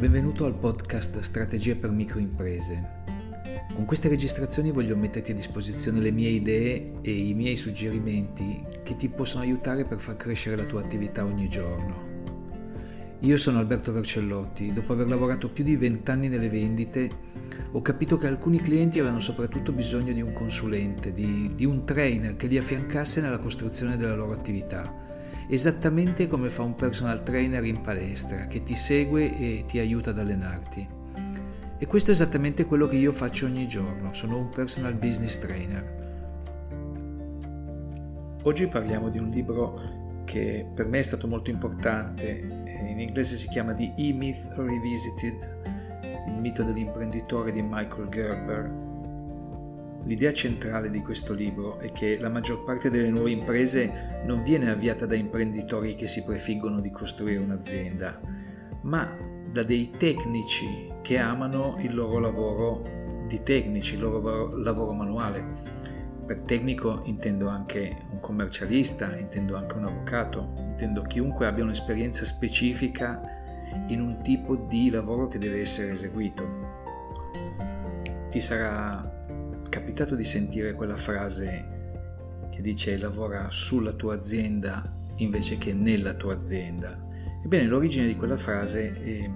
Benvenuto al podcast Strategie per microimprese. Con queste registrazioni voglio metterti a disposizione le mie idee e i miei suggerimenti che ti possono aiutare per far crescere la tua attività ogni giorno. Io sono Alberto Vercellotti, dopo aver lavorato più di vent'anni nelle vendite ho capito che alcuni clienti avevano soprattutto bisogno di un consulente, di, di un trainer che li affiancasse nella costruzione della loro attività esattamente come fa un personal trainer in palestra che ti segue e ti aiuta ad allenarti. E questo è esattamente quello che io faccio ogni giorno, sono un personal business trainer. Oggi parliamo di un libro che per me è stato molto importante, in inglese si chiama The E-Myth Revisited, il mito dell'imprenditore di Michael Gerber, L'idea centrale di questo libro è che la maggior parte delle nuove imprese non viene avviata da imprenditori che si prefiggono di costruire un'azienda, ma da dei tecnici che amano il loro lavoro di tecnici, il loro lavoro manuale. Per tecnico intendo anche un commercialista, intendo anche un avvocato, intendo chiunque abbia un'esperienza specifica in un tipo di lavoro che deve essere eseguito. Ti sarà capitato di sentire quella frase che dice lavora sulla tua azienda invece che nella tua azienda? Ebbene, l'origine di quella frase eh,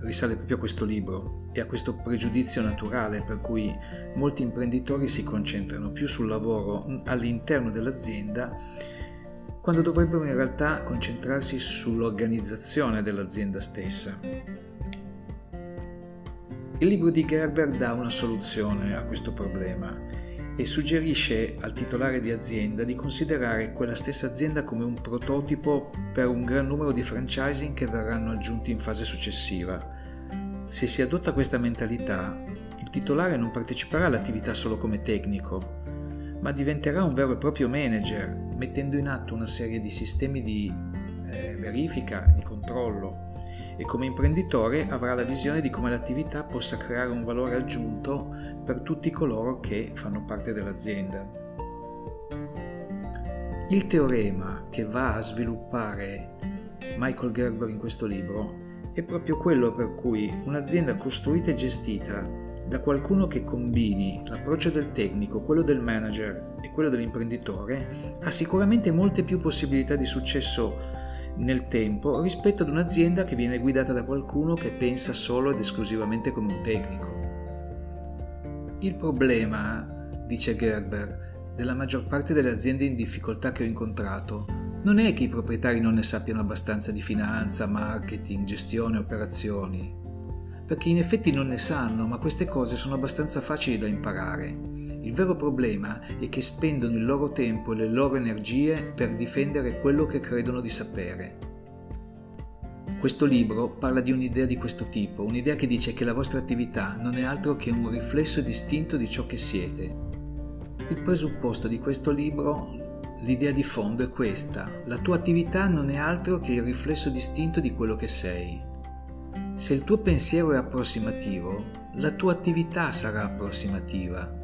risale proprio a questo libro e a questo pregiudizio naturale per cui molti imprenditori si concentrano più sul lavoro all'interno dell'azienda quando dovrebbero in realtà concentrarsi sull'organizzazione dell'azienda stessa. Il libro di Gerber dà una soluzione a questo problema e suggerisce al titolare di azienda di considerare quella stessa azienda come un prototipo per un gran numero di franchising che verranno aggiunti in fase successiva. Se si adotta questa mentalità, il titolare non parteciperà all'attività solo come tecnico, ma diventerà un vero e proprio manager, mettendo in atto una serie di sistemi di eh, verifica, di controllo e come imprenditore avrà la visione di come l'attività possa creare un valore aggiunto per tutti coloro che fanno parte dell'azienda. Il teorema che va a sviluppare Michael Gerber in questo libro è proprio quello per cui un'azienda costruita e gestita da qualcuno che combini l'approccio del tecnico, quello del manager e quello dell'imprenditore ha sicuramente molte più possibilità di successo nel tempo rispetto ad un'azienda che viene guidata da qualcuno che pensa solo ed esclusivamente come un tecnico. Il problema, dice Gerber, della maggior parte delle aziende in difficoltà che ho incontrato non è che i proprietari non ne sappiano abbastanza di finanza, marketing, gestione, operazioni, perché in effetti non ne sanno, ma queste cose sono abbastanza facili da imparare il vero problema è che spendono il loro tempo e le loro energie per difendere quello che credono di sapere. Questo libro parla di un'idea di questo tipo, un'idea che dice che la vostra attività non è altro che un riflesso distinto di ciò che siete. Il presupposto di questo libro, l'idea di fondo è questa, la tua attività non è altro che il riflesso distinto di quello che sei. Se il tuo pensiero è approssimativo, la tua attività sarà approssimativa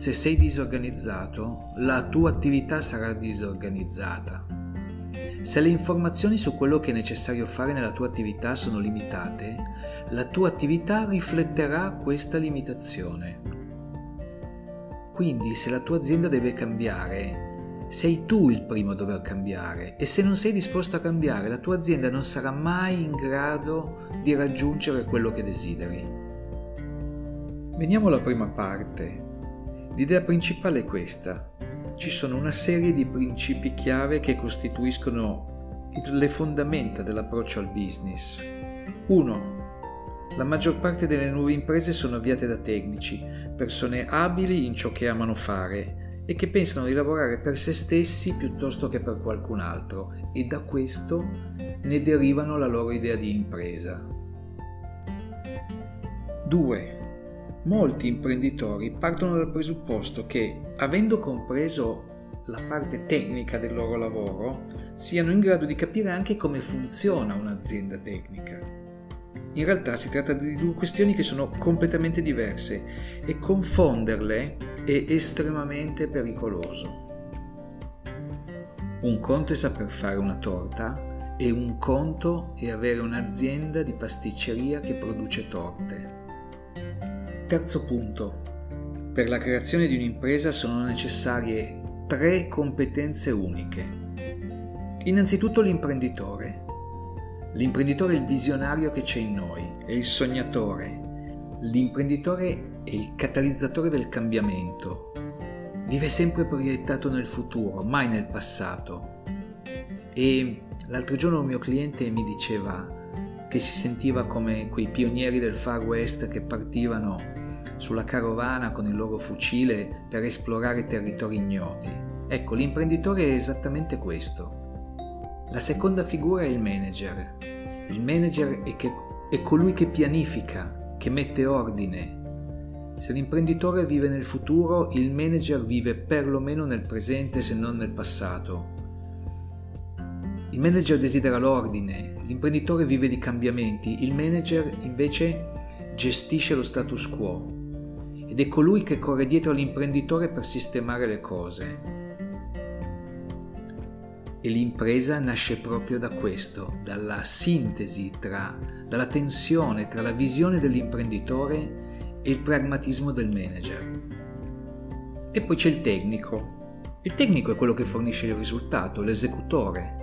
se sei disorganizzato, la tua attività sarà disorganizzata. Se le informazioni su quello che è necessario fare nella tua attività sono limitate, la tua attività rifletterà questa limitazione. Quindi se la tua azienda deve cambiare, sei tu il primo a dover cambiare e se non sei disposto a cambiare, la tua azienda non sarà mai in grado di raggiungere quello che desideri. Veniamo alla prima parte, L'idea principale è questa. Ci sono una serie di principi chiave che costituiscono le fondamenta dell'approccio al business. 1. La maggior parte delle nuove imprese sono avviate da tecnici, persone abili in ciò che amano fare e che pensano di lavorare per se stessi piuttosto che per qualcun altro e da questo ne derivano la loro idea di impresa. 2. Molti imprenditori partono dal presupposto che, avendo compreso la parte tecnica del loro lavoro, siano in grado di capire anche come funziona un'azienda tecnica. In realtà si tratta di due questioni che sono completamente diverse e confonderle è estremamente pericoloso. Un conto è saper fare una torta e un conto è avere un'azienda di pasticceria che produce torte. Terzo punto. Per la creazione di un'impresa sono necessarie tre competenze uniche. Innanzitutto l'imprenditore. L'imprenditore è il visionario che c'è in noi, è il sognatore. L'imprenditore è il catalizzatore del cambiamento. Vive sempre proiettato nel futuro, mai nel passato. E l'altro giorno un mio cliente mi diceva che si sentiva come quei pionieri del Far West che partivano sulla carovana con il loro fucile per esplorare territori ignoti. Ecco, l'imprenditore è esattamente questo. La seconda figura è il manager. Il manager è, che, è colui che pianifica, che mette ordine. Se l'imprenditore vive nel futuro, il manager vive perlomeno nel presente se non nel passato. Il manager desidera l'ordine, l'imprenditore vive di cambiamenti, il manager invece gestisce lo status quo ed è colui che corre dietro all'imprenditore per sistemare le cose. E l'impresa nasce proprio da questo, dalla sintesi tra, dalla tensione tra la visione dell'imprenditore e il pragmatismo del manager. E poi c'è il tecnico. Il tecnico è quello che fornisce il risultato, l'esecutore.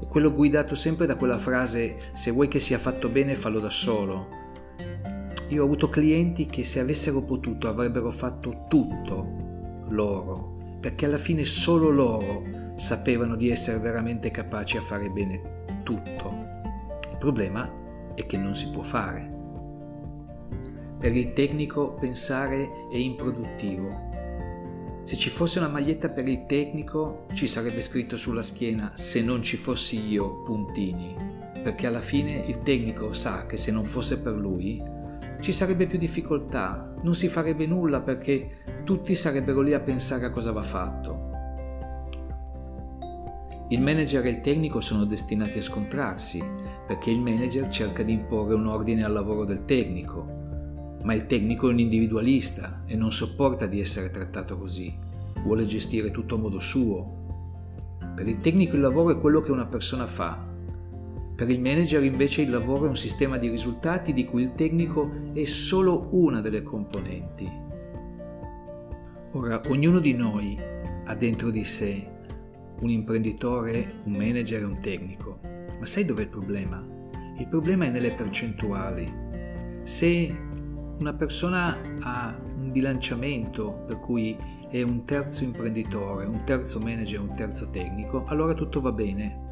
È quello guidato sempre da quella frase se vuoi che sia fatto bene fallo da solo, io ho avuto clienti che se avessero potuto avrebbero fatto tutto loro, perché alla fine solo loro sapevano di essere veramente capaci a fare bene tutto. Il problema è che non si può fare. Per il tecnico pensare è improduttivo. Se ci fosse una maglietta per il tecnico ci sarebbe scritto sulla schiena se non ci fossi io, puntini, perché alla fine il tecnico sa che se non fosse per lui ci sarebbe più difficoltà, non si farebbe nulla perché tutti sarebbero lì a pensare a cosa va fatto. Il manager e il tecnico sono destinati a scontrarsi perché il manager cerca di imporre un ordine al lavoro del tecnico, ma il tecnico è un individualista e non sopporta di essere trattato così, vuole gestire tutto a modo suo. Per il tecnico il lavoro è quello che una persona fa, per il manager invece il lavoro è un sistema di risultati di cui il tecnico è solo una delle componenti. Ora, ognuno di noi ha dentro di sé un imprenditore, un manager e un tecnico. Ma sai dov'è il problema? Il problema è nelle percentuali. Se una persona ha un bilanciamento per cui è un terzo imprenditore, un terzo manager, un terzo tecnico, allora tutto va bene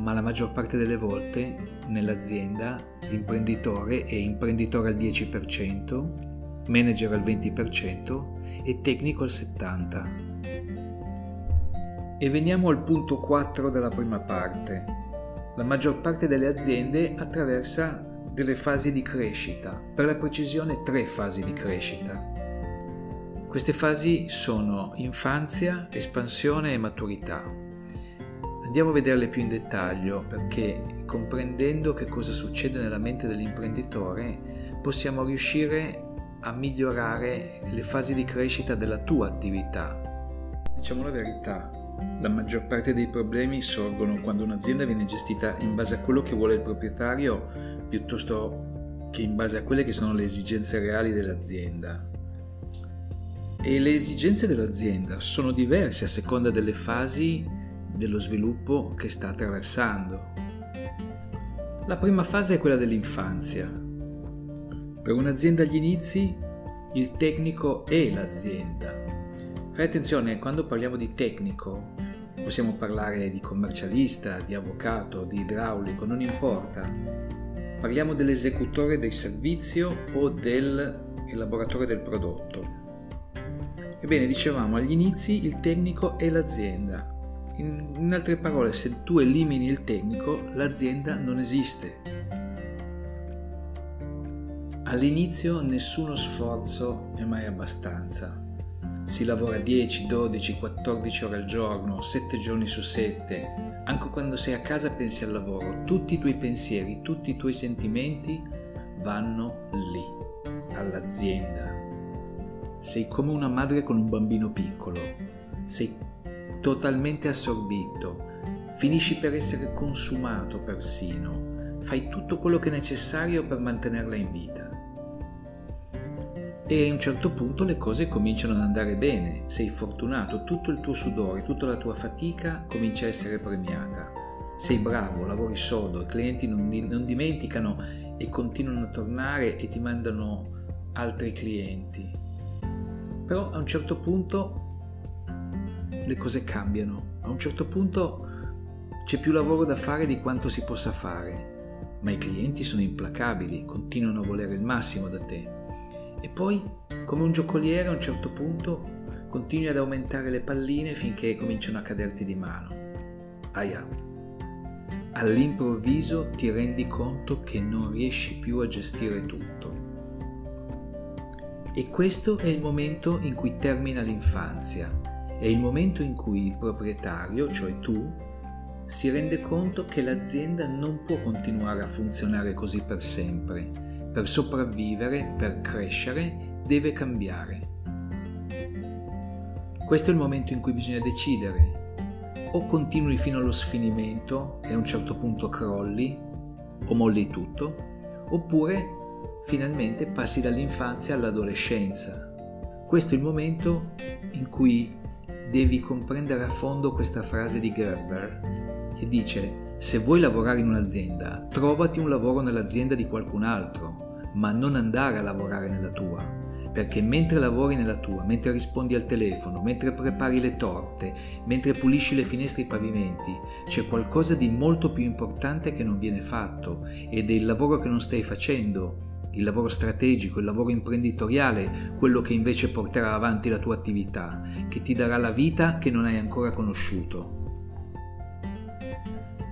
ma la maggior parte delle volte nell'azienda l'imprenditore è imprenditore al 10%, manager al 20% e tecnico al 70%. E veniamo al punto 4 della prima parte. La maggior parte delle aziende attraversa delle fasi di crescita, per la precisione tre fasi di crescita. Queste fasi sono infanzia, espansione e maturità. Andiamo a vederle più in dettaglio perché comprendendo che cosa succede nella mente dell'imprenditore possiamo riuscire a migliorare le fasi di crescita della tua attività. Diciamo la verità, la maggior parte dei problemi sorgono quando un'azienda viene gestita in base a quello che vuole il proprietario piuttosto che in base a quelle che sono le esigenze reali dell'azienda. E le esigenze dell'azienda sono diverse a seconda delle fasi dello sviluppo che sta attraversando. La prima fase è quella dell'infanzia. Per un'azienda agli inizi il tecnico è l'azienda. Fai attenzione, quando parliamo di tecnico possiamo parlare di commercialista, di avvocato, di idraulico, non importa. Parliamo dell'esecutore del servizio o dell'elaboratore del prodotto. Ebbene, dicevamo agli inizi il tecnico è l'azienda, in, in altre parole, se tu elimini il tecnico, l'azienda non esiste. All'inizio nessuno sforzo è mai abbastanza. Si lavora 10, 12, 14 ore al giorno, 7 giorni su 7. Anche quando sei a casa pensi al lavoro. Tutti i tuoi pensieri, tutti i tuoi sentimenti vanno lì, all'azienda. Sei come una madre con un bambino piccolo. Sei totalmente assorbito, finisci per essere consumato persino, fai tutto quello che è necessario per mantenerla in vita. E a un certo punto le cose cominciano ad andare bene, sei fortunato, tutto il tuo sudore, tutta la tua fatica comincia a essere premiata. Sei bravo, lavori sodo, i clienti non, non dimenticano e continuano a tornare e ti mandano altri clienti. Però a un certo punto le cose cambiano. A un certo punto c'è più lavoro da fare di quanto si possa fare, ma i clienti sono implacabili, continuano a volere il massimo da te. E poi, come un giocoliere, a un certo punto continui ad aumentare le palline finché cominciano a caderti di mano. Aia. All'improvviso ti rendi conto che non riesci più a gestire tutto. E questo è il momento in cui termina l'infanzia, è il momento in cui il proprietario, cioè tu, si rende conto che l'azienda non può continuare a funzionare così per sempre. Per sopravvivere, per crescere, deve cambiare. Questo è il momento in cui bisogna decidere. O continui fino allo sfinimento e a un certo punto crolli, o molli tutto, oppure finalmente passi dall'infanzia all'adolescenza. Questo è il momento in cui devi comprendere a fondo questa frase di Gerber che dice se vuoi lavorare in un'azienda, trovati un lavoro nell'azienda di qualcun altro, ma non andare a lavorare nella tua, perché mentre lavori nella tua, mentre rispondi al telefono, mentre prepari le torte, mentre pulisci le finestre e i pavimenti, c'è qualcosa di molto più importante che non viene fatto ed è il lavoro che non stai facendo il lavoro strategico, il lavoro imprenditoriale, quello che invece porterà avanti la tua attività, che ti darà la vita che non hai ancora conosciuto.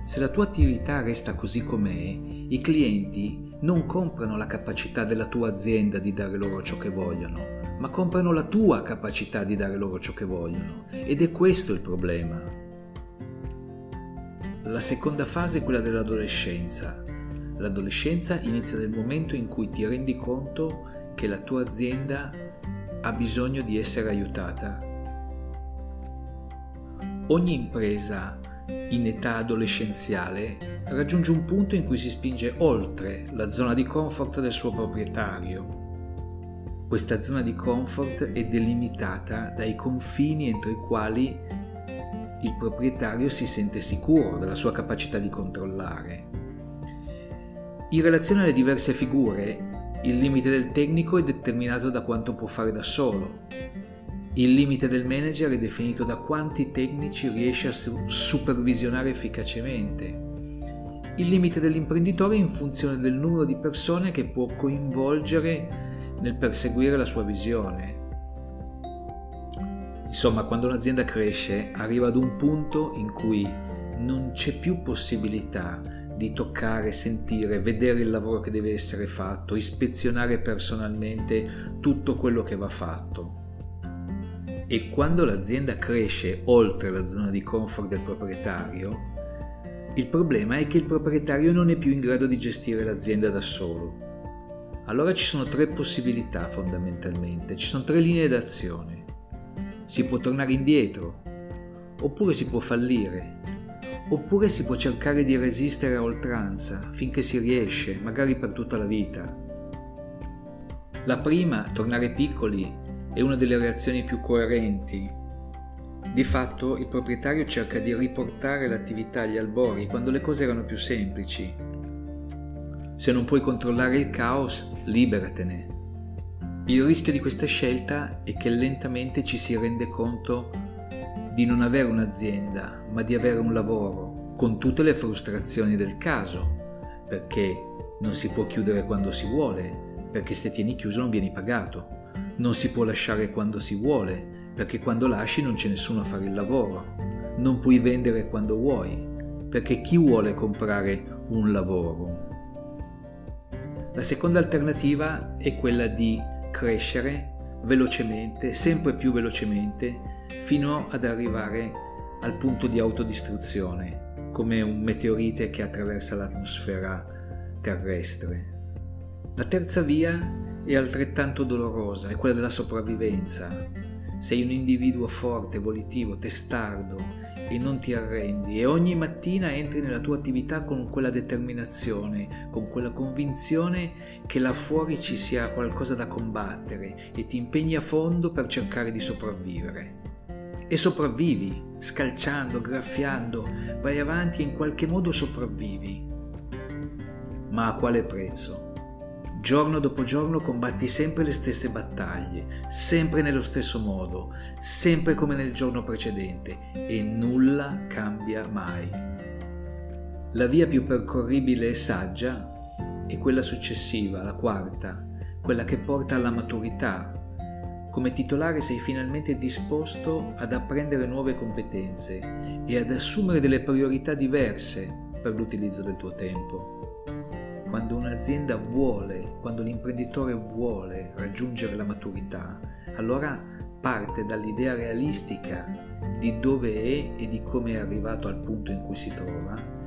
Se la tua attività resta così com'è, i clienti non comprano la capacità della tua azienda di dare loro ciò che vogliono, ma comprano la tua capacità di dare loro ciò che vogliono. Ed è questo il problema. La seconda fase è quella dell'adolescenza, L'adolescenza inizia nel momento in cui ti rendi conto che la tua azienda ha bisogno di essere aiutata. Ogni impresa in età adolescenziale raggiunge un punto in cui si spinge oltre la zona di comfort del suo proprietario. Questa zona di comfort è delimitata dai confini entro i quali il proprietario si sente sicuro della sua capacità di controllare. In relazione alle diverse figure, il limite del tecnico è determinato da quanto può fare da solo. Il limite del manager è definito da quanti tecnici riesce a supervisionare efficacemente. Il limite dell'imprenditore è in funzione del numero di persone che può coinvolgere nel perseguire la sua visione. Insomma, quando un'azienda cresce, arriva ad un punto in cui non c'è più possibilità di toccare, sentire, vedere il lavoro che deve essere fatto, ispezionare personalmente tutto quello che va fatto. E quando l'azienda cresce oltre la zona di comfort del proprietario, il problema è che il proprietario non è più in grado di gestire l'azienda da solo. Allora ci sono tre possibilità fondamentalmente, ci sono tre linee d'azione. Si può tornare indietro, oppure si può fallire, Oppure si può cercare di resistere a oltranza finché si riesce, magari per tutta la vita. La prima, tornare piccoli, è una delle reazioni più coerenti. Di fatto il proprietario cerca di riportare l'attività agli albori quando le cose erano più semplici. Se non puoi controllare il caos, liberatene. Il rischio di questa scelta è che lentamente ci si rende conto di non avere un'azienda, ma di avere un lavoro, con tutte le frustrazioni del caso, perché non si può chiudere quando si vuole, perché se tieni chiuso non vieni pagato, non si può lasciare quando si vuole, perché quando lasci non c'è nessuno a fare il lavoro, non puoi vendere quando vuoi, perché chi vuole comprare un lavoro? La seconda alternativa è quella di crescere velocemente, sempre più velocemente, fino ad arrivare al punto di autodistruzione, come un meteorite che attraversa l'atmosfera terrestre. La terza via è altrettanto dolorosa, è quella della sopravvivenza. Sei un individuo forte, volitivo, testardo, e non ti arrendi e ogni mattina entri nella tua attività con quella determinazione, con quella convinzione che là fuori ci sia qualcosa da combattere e ti impegni a fondo per cercare di sopravvivere. E sopravvivi, scalciando, graffiando, vai avanti e in qualche modo sopravvivi. Ma a quale prezzo? Giorno dopo giorno combatti sempre le stesse battaglie, sempre nello stesso modo, sempre come nel giorno precedente e nulla cambia mai. La via più percorribile e saggia è quella successiva, la quarta, quella che porta alla maturità. Come titolare sei finalmente disposto ad apprendere nuove competenze e ad assumere delle priorità diverse per l'utilizzo del tuo tempo quando un'azienda vuole, quando l'imprenditore vuole raggiungere la maturità, allora parte dall'idea realistica di dove è e di come è arrivato al punto in cui si trova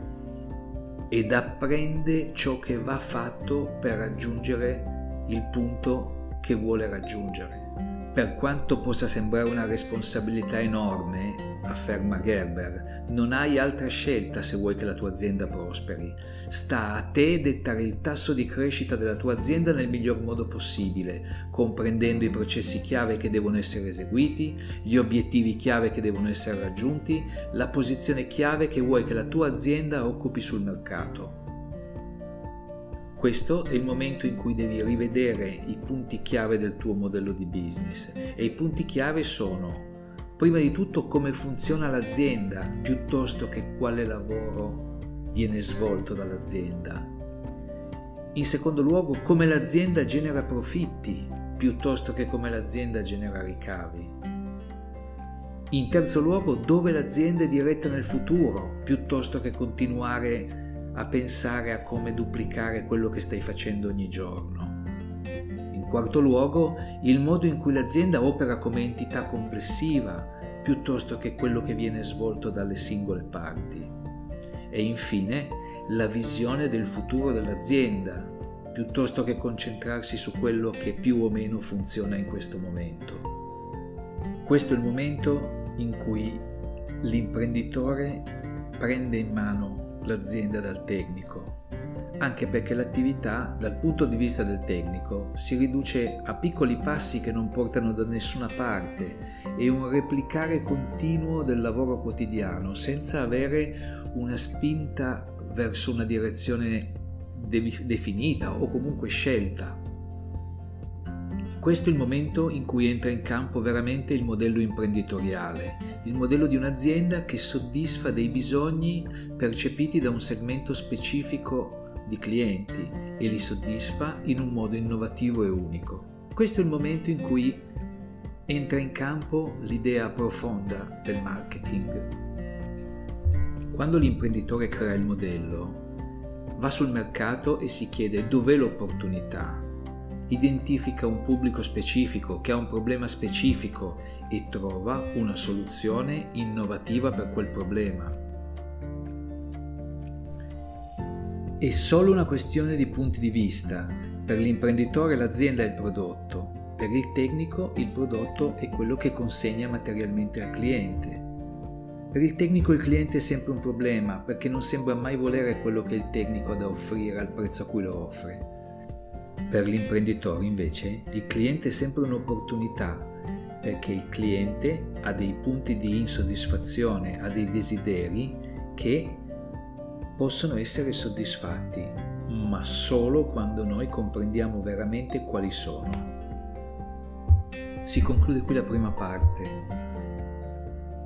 ed apprende ciò che va fatto per raggiungere il punto che vuole raggiungere. Per quanto possa sembrare una responsabilità enorme, afferma Gerber, non hai altra scelta se vuoi che la tua azienda prosperi. Sta a te dettare il tasso di crescita della tua azienda nel miglior modo possibile, comprendendo i processi chiave che devono essere eseguiti, gli obiettivi chiave che devono essere raggiunti, la posizione chiave che vuoi che la tua azienda occupi sul mercato. Questo è il momento in cui devi rivedere i punti chiave del tuo modello di business e i punti chiave sono prima di tutto come funziona l'azienda piuttosto che quale lavoro viene svolto dall'azienda. In secondo luogo come l'azienda genera profitti piuttosto che come l'azienda genera ricavi. In terzo luogo dove l'azienda è diretta nel futuro piuttosto che continuare a a pensare a come duplicare quello che stai facendo ogni giorno. In quarto luogo, il modo in cui l'azienda opera come entità complessiva piuttosto che quello che viene svolto dalle singole parti. E infine, la visione del futuro dell'azienda, piuttosto che concentrarsi su quello che più o meno funziona in questo momento. Questo è il momento in cui l'imprenditore prende in mano l'azienda dal tecnico, anche perché l'attività dal punto di vista del tecnico si riduce a piccoli passi che non portano da nessuna parte e un replicare continuo del lavoro quotidiano senza avere una spinta verso una direzione de- definita o comunque scelta. Questo è il momento in cui entra in campo veramente il modello imprenditoriale, il modello di un'azienda che soddisfa dei bisogni percepiti da un segmento specifico di clienti e li soddisfa in un modo innovativo e unico. Questo è il momento in cui entra in campo l'idea profonda del marketing. Quando l'imprenditore crea il modello, va sul mercato e si chiede dov'è l'opportunità, identifica un pubblico specifico che ha un problema specifico e trova una soluzione innovativa per quel problema. È solo una questione di punti di vista. Per l'imprenditore l'azienda è il prodotto, per il tecnico il prodotto è quello che consegna materialmente al cliente. Per il tecnico il cliente è sempre un problema perché non sembra mai volere quello che il tecnico ha da offrire al prezzo a cui lo offre. Per l'imprenditore invece il cliente è sempre un'opportunità perché il cliente ha dei punti di insoddisfazione, ha dei desideri che possono essere soddisfatti, ma solo quando noi comprendiamo veramente quali sono. Si conclude qui la prima parte.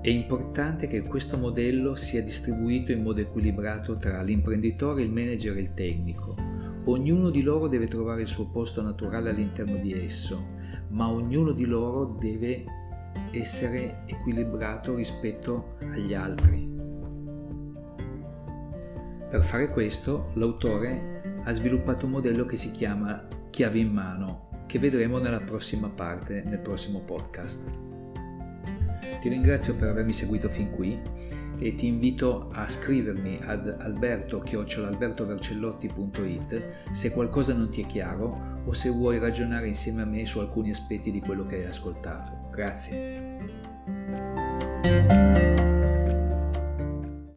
È importante che questo modello sia distribuito in modo equilibrato tra l'imprenditore, il manager e il tecnico Ognuno di loro deve trovare il suo posto naturale all'interno di esso, ma ognuno di loro deve essere equilibrato rispetto agli altri. Per fare questo, l'autore ha sviluppato un modello che si chiama chiave in mano, che vedremo nella prossima parte, nel prossimo podcast. Ti ringrazio per avermi seguito fin qui e ti invito a scrivermi ad alberto-albertovercellotti.it se qualcosa non ti è chiaro o se vuoi ragionare insieme a me su alcuni aspetti di quello che hai ascoltato. Grazie.